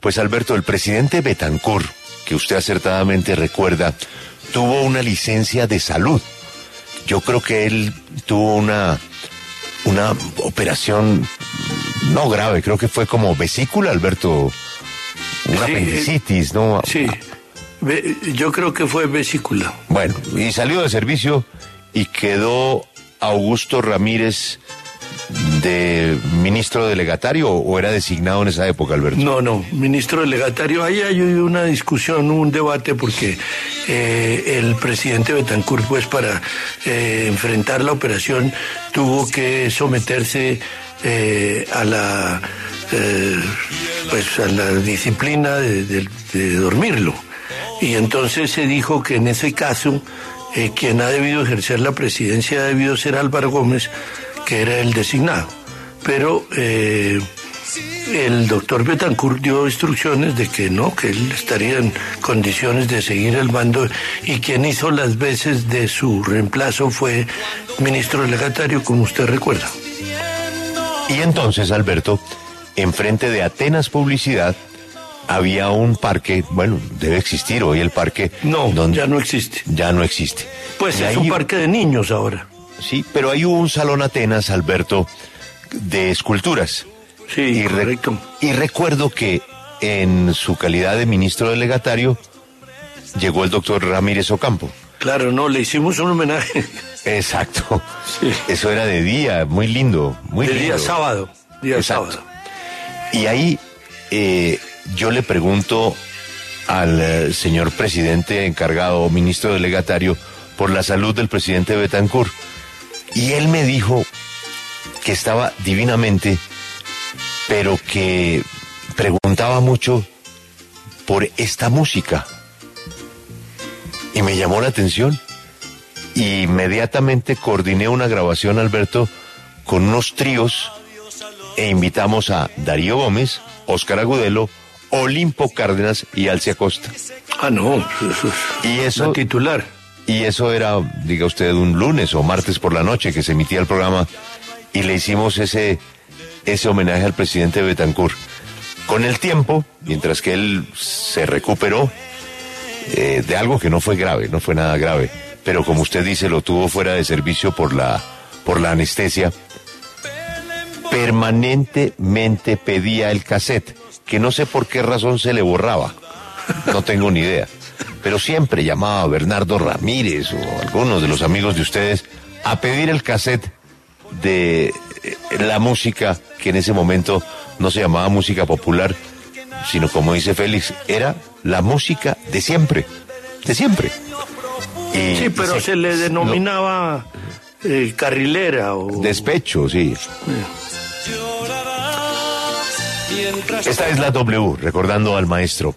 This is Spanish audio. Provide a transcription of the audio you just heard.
Pues Alberto, el presidente Betancourt, que usted acertadamente recuerda, tuvo una licencia de salud. Yo creo que él tuvo una, una operación no grave, creo que fue como vesícula, Alberto. Una Sí, apendicitis, ¿no? Sí, ve- yo creo que fue vesícula. Bueno, y salió de servicio y quedó Augusto Ramírez de ministro delegatario o era designado en esa época, Alberto. No, no, ministro delegatario, ahí hay una discusión, un debate, porque eh, el presidente Betancourt, pues para eh, enfrentar la operación, tuvo que someterse eh, a la pues a la disciplina de, dormirlo. Y entonces se dijo que en ese caso quien ha debido ejercer la presidencia ha debido ser Álvaro Gómez, que era el designado. Pero eh, el doctor Betancourt dio instrucciones de que no, que él estaría en condiciones de seguir el mando y quien hizo las veces de su reemplazo fue ministro delegatario, como usted recuerda. Y entonces, Alberto, enfrente de Atenas Publicidad había un parque, bueno, debe existir hoy el parque. No, donde- ya no existe. Ya no existe. Pues Y es ahí- un parque de niños ahora. Sí, pero hay un salón Atenas, Alberto, de esculturas. Sí, y, re- y recuerdo que en su calidad de ministro delegatario llegó el doctor Ramírez Ocampo. Claro, no, le hicimos un homenaje Exacto. Sí. Eso era de día, muy lindo, muy el lindo. día sábado. Día Exacto. sábado. Y ahí eh, yo le pregunto al eh, señor presidente encargado, ministro delegatario, por la salud del presidente Betancourt. Y él me dijo que estaba divinamente, pero que preguntaba mucho por esta música. Y me llamó la atención. Y inmediatamente coordiné una grabación, Alberto, con unos tríos e invitamos a Darío Gómez, Óscar Agudelo, Olimpo Cárdenas y Alcia Costa. Ah, no, Y eso- la titular. Y eso era, diga usted, un lunes o martes por la noche que se emitía el programa y le hicimos ese, ese homenaje al presidente Betancourt. Con el tiempo, mientras que él se recuperó eh, de algo que no fue grave, no fue nada grave, pero como usted dice, lo tuvo fuera de servicio por la, por la anestesia, permanentemente pedía el cassette, que no sé por qué razón se le borraba, no tengo ni idea, pero siempre llamaba a Bernardo Ramírez o algunos de los amigos de ustedes a pedir el cassette de eh, la música que en ese momento no se llamaba música popular, sino como dice Félix, era la música de siempre, de siempre. Y- Sí, pero se le denominaba eh, carrilera o... Despecho, sí. Esta es la W, recordando al maestro.